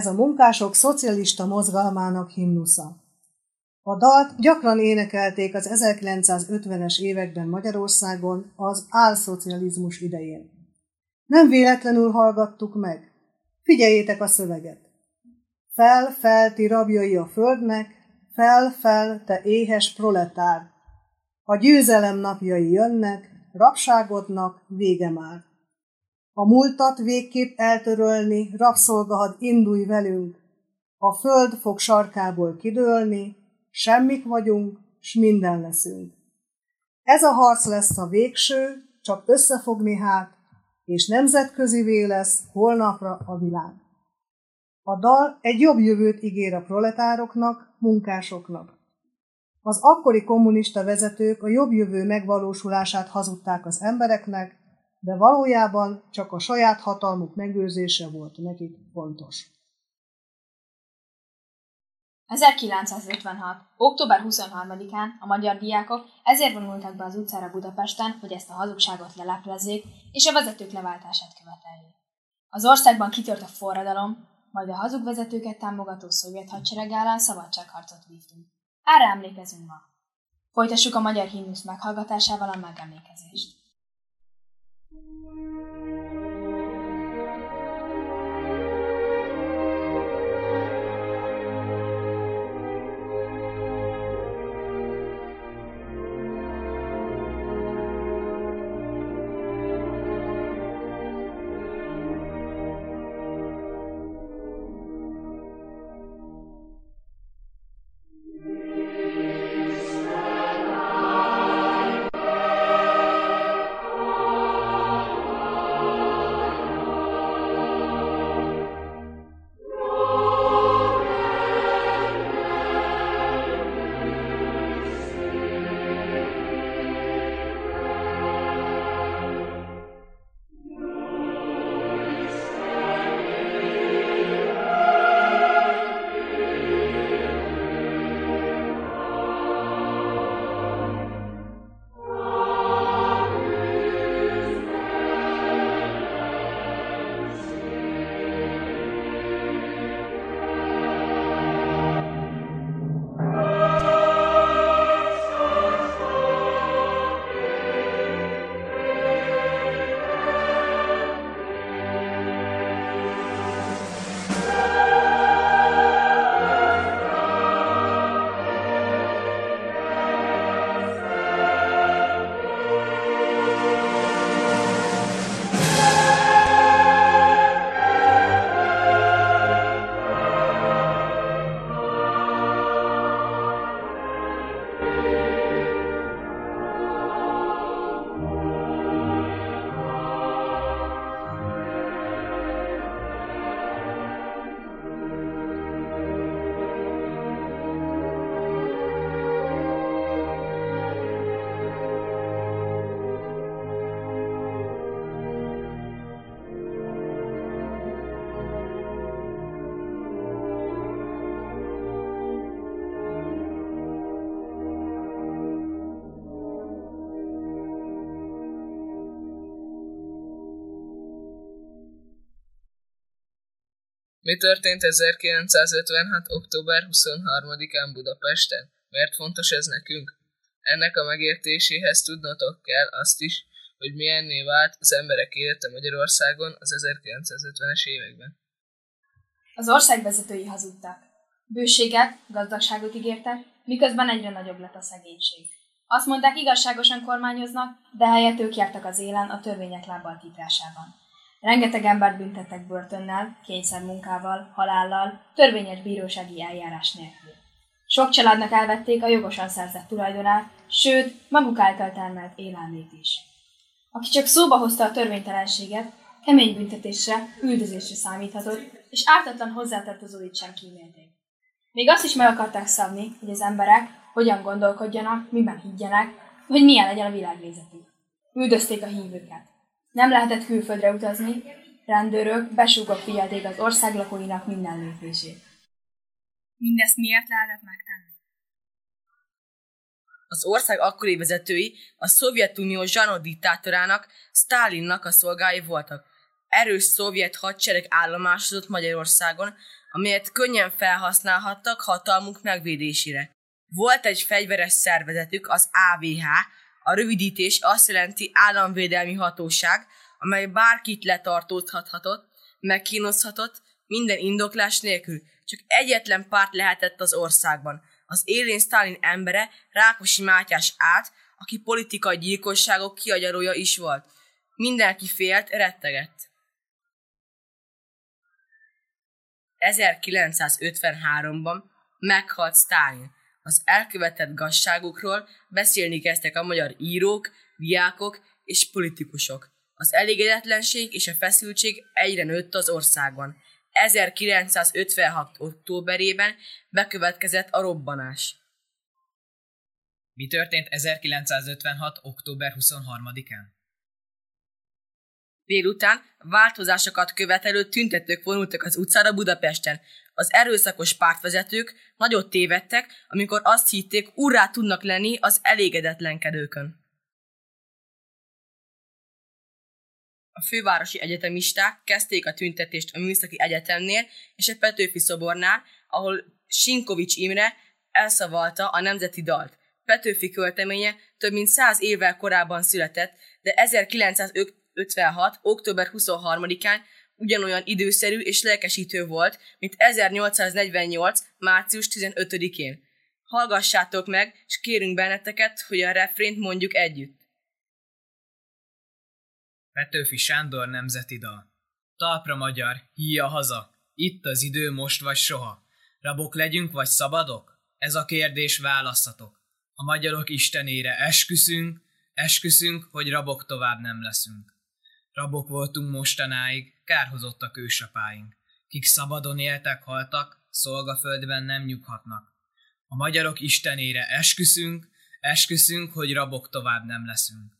Ez a munkások szocialista mozgalmának himnusza. A dalt gyakran énekelték az 1950-es években Magyarországon az álszocializmus idején. Nem véletlenül hallgattuk meg. Figyeljétek a szöveget. Fel, fel, ti rabjai a földnek, fel, fel, te éhes proletár. A győzelem napjai jönnek, rabságodnak vége már. A múltat végképp eltörölni, rabszolgahad indulj velünk. A föld fog sarkából kidőlni, semmik vagyunk, s minden leszünk. Ez a harc lesz a végső, csak összefogni hát, és nemzetközi lesz holnapra a világ. A dal egy jobb jövőt ígér a proletároknak, munkásoknak. Az akkori kommunista vezetők a jobb jövő megvalósulását hazudták az embereknek, de valójában csak a saját hatalmuk megőrzése volt nekik fontos. 1956. október 23-án a magyar diákok ezért vonultak be az utcára Budapesten, hogy ezt a hazugságot leleplezzék és a vezetők leváltását követeljék. Az országban kitört a forradalom, majd a hazug vezetőket támogató szovjet hadsereg ellen szabadságharcot vívtunk. Erre emlékezünk ma. Folytassuk a magyar himnusz meghallgatásával a megemlékezést. Mi történt 1956. október 23-án Budapesten? Miért fontos ez nekünk? Ennek a megértéséhez tudnotok kell azt is, hogy milyenné vált az emberek élete Magyarországon az 1950-es években. Az ország vezetői hazudtak. Bőséget, gazdagságot ígértek, miközben egyre nagyobb lett a szegénység. Azt mondták, igazságosan kormányoznak, de helyett ők jártak az élen a törvények lábbal titrásában. Rengeteg embert büntettek börtönnel, kényszermunkával, halállal, törvényes bírósági eljárás nélkül. Sok családnak elvették a jogosan szerzett tulajdonát, sőt, maguk által termelt élelmét is. Aki csak szóba hozta a törvénytelenséget, kemény büntetésre, üldözésre számíthatott, és ártatlan hozzátartozóit sem kímélték. Még azt is meg akarták szabni, hogy az emberek hogyan gondolkodjanak, miben higgyenek, hogy milyen legyen a világnézetük. Üldözték a hívőket. Nem lehetett külföldre utazni, rendőrök, besúgok figyelték az ország lakóinak minden lépését. Mindezt miért lehetett megtenni? Az ország akkori vezetői a Szovjetunió zsanó diktátorának, Stálinnak a szolgái voltak. Erős szovjet hadsereg állomásozott Magyarországon, amelyet könnyen felhasználhattak hatalmuk megvédésére. Volt egy fegyveres szervezetük, az AVH, a rövidítés azt jelenti államvédelmi hatóság, amely bárkit letartóztathatott, megkínozhatott, minden indoklás nélkül. Csak egyetlen párt lehetett az országban. Az élén Stalin embere, Rákosi Mátyás át, aki politikai gyilkosságok kiagyarója is volt. Mindenki félt, rettegett. 1953-ban meghalt Stalin. Az elkövetett gazságokról beszélni kezdtek a magyar írók, diákok és politikusok. Az elégedetlenség és a feszültség egyre nőtt az országban. 1956. októberében bekövetkezett a robbanás. Mi történt 1956. október 23-án? Délután változásokat követelő tüntetők vonultak az utcára Budapesten. Az erőszakos pártvezetők nagyot tévedtek, amikor azt hitték, urrá tudnak lenni az elégedetlenkedőkön. A fővárosi egyetemisták kezdték a tüntetést a Műszaki Egyetemnél és a Petőfi szobornál, ahol Sinkovics Imre elszavalta a nemzeti dalt. Petőfi költeménye több mint száz évvel korábban született, de 1956. október 23-án ugyanolyan időszerű és lelkesítő volt, mint 1848. március 15-én. Hallgassátok meg, és kérünk benneteket, hogy a refrént mondjuk együtt. Petőfi Sándor nemzeti dal. Talpra magyar, híja haza, itt az idő most vagy soha. Rabok legyünk vagy szabadok? Ez a kérdés választatok. A magyarok istenére esküszünk, esküszünk, hogy rabok tovább nem leszünk. Rabok voltunk mostanáig, kárhozottak ősapáink. Kik szabadon éltek, haltak, szolgaföldben nem nyughatnak. A magyarok istenére esküszünk, esküszünk, hogy rabok tovább nem leszünk.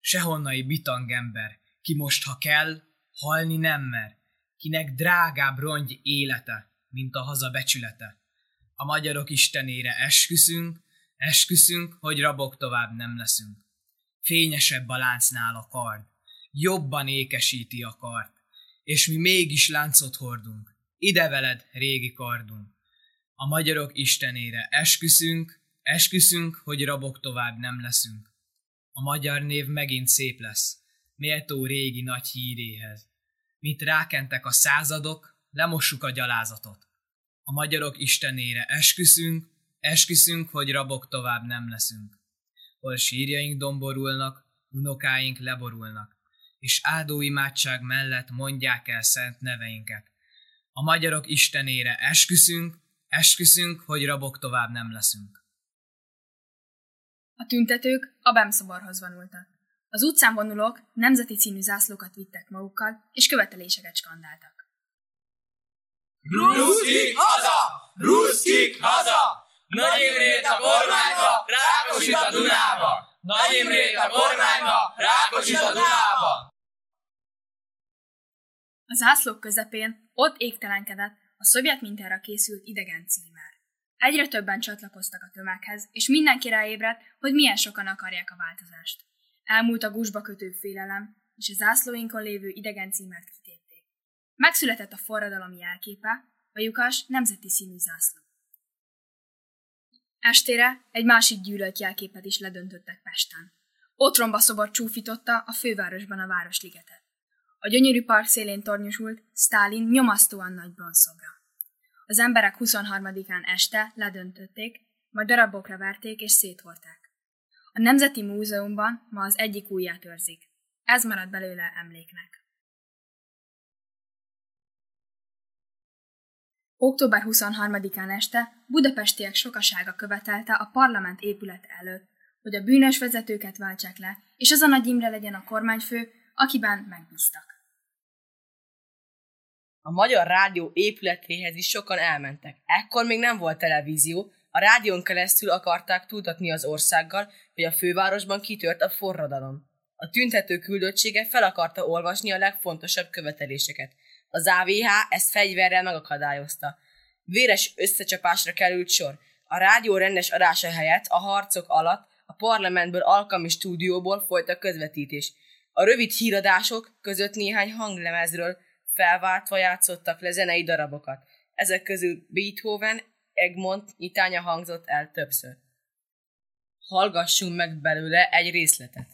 Sehonnai bitang ember, ki most, ha kell, halni nem mer, kinek drágább rongy élete, mint a haza becsülete. A magyarok istenére esküszünk, esküszünk, hogy rabok tovább nem leszünk. Fényesebb a láncnál a kard, jobban ékesíti a kart, és mi mégis láncot hordunk, ide veled, régi kardunk. A magyarok istenére esküszünk, esküszünk, hogy rabok tovább nem leszünk. A magyar név megint szép lesz, méltó régi nagy híréhez. Mit rákentek a századok, lemossuk a gyalázatot. A magyarok istenére esküszünk, esküszünk, hogy rabok tovább nem leszünk. Hol sírjaink domborulnak, unokáink leborulnak, és áldó imádság mellett mondják el szent neveinket. A magyarok istenére esküszünk, esküszünk, hogy rabok tovább nem leszünk. A tüntetők a Bemszoborhoz vonultak. Az utcán vonulók nemzeti című zászlókat vittek magukkal, és követeléseket skandáltak. Ruszkik haza! Ruszkik haza! Nagy Imrét a kormányba, Rákosit a Dunába! Nagy Imrét a kormányba, Rákosit a Dunába! A zászlók közepén ott égtelenkedett a szovjet mintára készült idegen címer. Egyre többen csatlakoztak a tömeghez, és mindenki ráébredt, hogy milyen sokan akarják a változást. Elmúlt a gusba kötő félelem, és a zászlóinkon lévő idegen címert kitépték. Megszületett a forradalom jelképe, a lyukas nemzeti színű zászló. Estére egy másik gyűlölt jelképet is ledöntöttek Pesten. Otromba szobor csúfította a fővárosban a Városligetet. A gyönyörű park szélén tornyosult Stalin nyomasztóan nagy bronzszobra. Az emberek 23-án este ledöntötték, majd darabokra verték és széthorták. A Nemzeti Múzeumban ma az egyik ujját őrzik. Ez marad belőle emléknek. Október 23-án este budapestiek sokasága követelte a parlament épület előtt, hogy a bűnös vezetőket váltsák le, és az a Nagy Imre legyen a kormányfő, akiben megbíztak. A Magyar Rádió épületéhez is sokan elmentek. Ekkor még nem volt televízió, a rádión keresztül akarták túltatni az országgal, hogy a fővárosban kitört a forradalom. A tüntető küldöttsége fel akarta olvasni a legfontosabb követeléseket. Az AVH ezt fegyverrel megakadályozta. Véres összecsapásra került sor. A rádió rendes adása helyett a harcok alatt a parlamentből alkalmi stúdióból folyt a közvetítés. A rövid híradások között néhány hanglemezről felváltva játszottak le zenei darabokat. Ezek közül Beethoven, Egmont nyitánya hangzott el többször. Hallgassunk meg belőle egy részletet.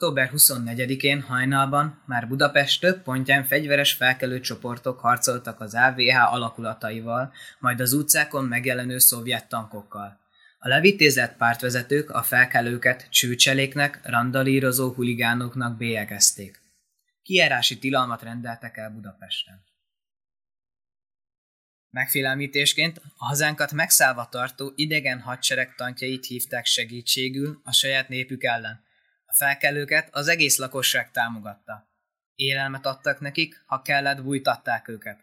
Október 24-én hajnalban már Budapest több pontján fegyveres felkelő csoportok harcoltak az AVH alakulataival, majd az utcákon megjelenő szovjet tankokkal. A levitézett pártvezetők a felkelőket csőcseléknek, randalírozó huligánoknak bélyegezték. Kijárási tilalmat rendeltek el Budapesten. Megfélemlítésként a hazánkat megszállva tartó idegen hadsereg tankjait hívták segítségül a saját népük ellen, a felkelőket az egész lakosság támogatta. Élelmet adtak nekik, ha kellett, bújtatták őket.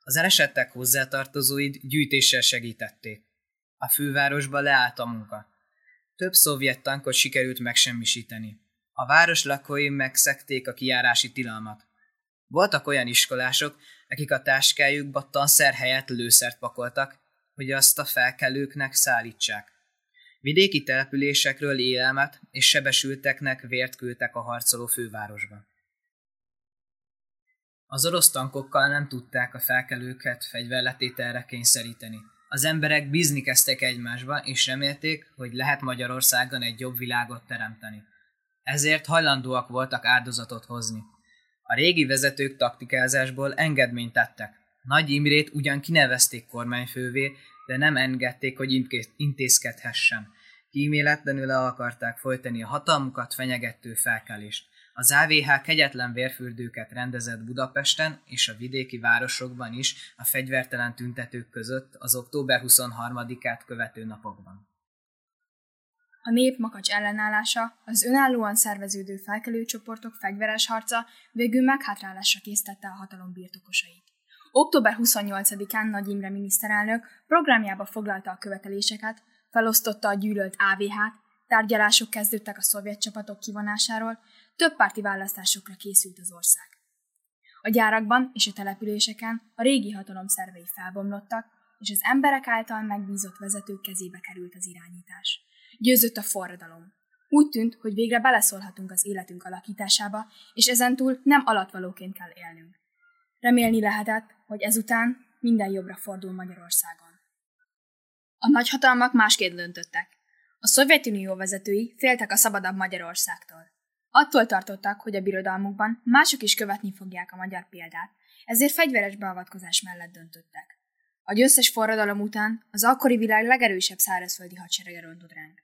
Az elesettek hozzátartozóid gyűjtéssel segítették. A fővárosba leállt a munka. Több szovjet tankot sikerült megsemmisíteni. A város lakói megszekték a kiárási tilalmat. Voltak olyan iskolások, akik a táskájukba tanszer helyett lőszert pakoltak, hogy azt a felkelőknek szállítsák. Vidéki településekről élelmet és sebesülteknek vért küldtek a harcoló fővárosba. Az orosz tankokkal nem tudták a felkelőket fegyverletételre kényszeríteni. Az emberek bízni kezdtek egymásba, és remélték, hogy lehet Magyarországon egy jobb világot teremteni. Ezért hajlandóak voltak áldozatot hozni. A régi vezetők taktikázásból engedményt tettek. Nagy Imrét ugyan kinevezték kormányfővé, de nem engedték, hogy intézkedhessen. Kíméletlenül le akarták folytani a hatalmukat fenyegető felkelést. Az AVH kegyetlen vérfürdőket rendezett Budapesten és a vidéki városokban is a fegyvertelen tüntetők között az október 23-át követő napokban. A nép makacs ellenállása, az önállóan szerveződő felkelőcsoportok fegyveres harca végül meghátrálásra késztette a hatalom birtokosait. Október 28-án Nagy Imre miniszterelnök programjába foglalta a követeléseket, felosztotta a gyűlölt AVH-t, tárgyalások kezdődtek a szovjet csapatok kivonásáról, több párti választásokra készült az ország. A gyárakban és a településeken a régi hatalom szervei felbomlottak, és az emberek által megbízott vezetők kezébe került az irányítás. Győzött a forradalom. Úgy tűnt, hogy végre beleszólhatunk az életünk alakításába, és ezentúl nem alatvalóként kell élnünk. Remélni lehetett, hogy ezután minden jobbra fordul Magyarországon. A nagyhatalmak másként döntöttek. A Szovjetunió vezetői féltek a szabadabb Magyarországtól. Attól tartottak, hogy a birodalmukban mások is követni fogják a magyar példát, ezért fegyveres beavatkozás mellett döntöttek. A győztes forradalom után az akkori világ legerősebb szárazföldi hadserege rondott ránk.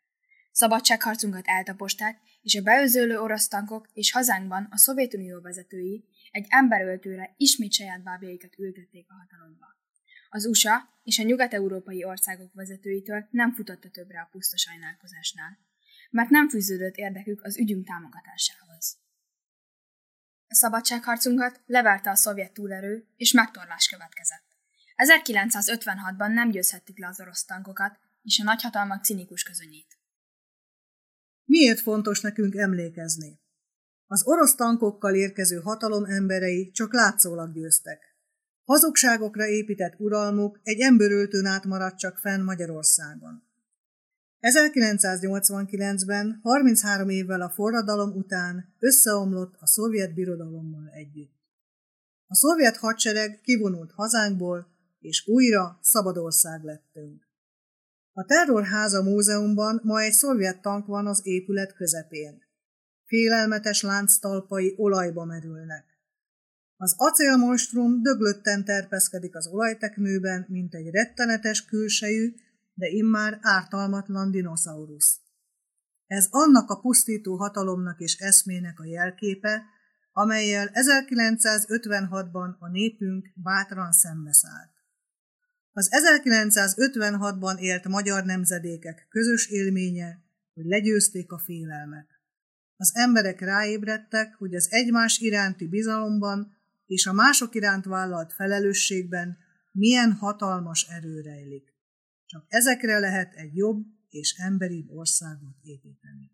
Szabadságharcunkat eltaposták, és a beőzőlő orosz tankok és hazánkban a Szovjetunió vezetői egy emberöltőre ismét saját bábjaikat ültették a hatalomba. Az USA és a nyugat-európai országok vezetőitől nem futotta többre a puszta sajnálkozásnál, mert nem fűződött érdekük az ügyünk támogatásához. A szabadságharcunkat leverte a szovjet túlerő, és megtorlás következett. 1956-ban nem győzhettük le az orosz tankokat, és a nagyhatalmak cinikus közönyét. Miért fontos nekünk emlékezni? Az orosz tankokkal érkező hatalom emberei csak látszólag győztek. Hazugságokra épített uralmuk egy emberöltőn át maradt csak fenn Magyarországon. 1989-ben, 33 évvel a forradalom után összeomlott a szovjet birodalommal együtt. A szovjet hadsereg kivonult hazánkból, és újra szabad ország lettünk. A Terrorháza múzeumban ma egy szovjet tank van az épület közepén. Félelmetes lánctalpai olajba merülnek. Az acélmonstrum döglötten terpeszkedik az olajtekmőben, mint egy rettenetes külsejű, de immár ártalmatlan dinoszaurusz. Ez annak a pusztító hatalomnak és eszmének a jelképe, amelyel 1956-ban a népünk bátran szembeszállt. Az 1956-ban élt magyar nemzedékek közös élménye, hogy legyőzték a félelmet az emberek ráébredtek, hogy az egymás iránti bizalomban és a mások iránt vállalt felelősségben milyen hatalmas erő rejlik. Csak ezekre lehet egy jobb és emberibb országot építeni.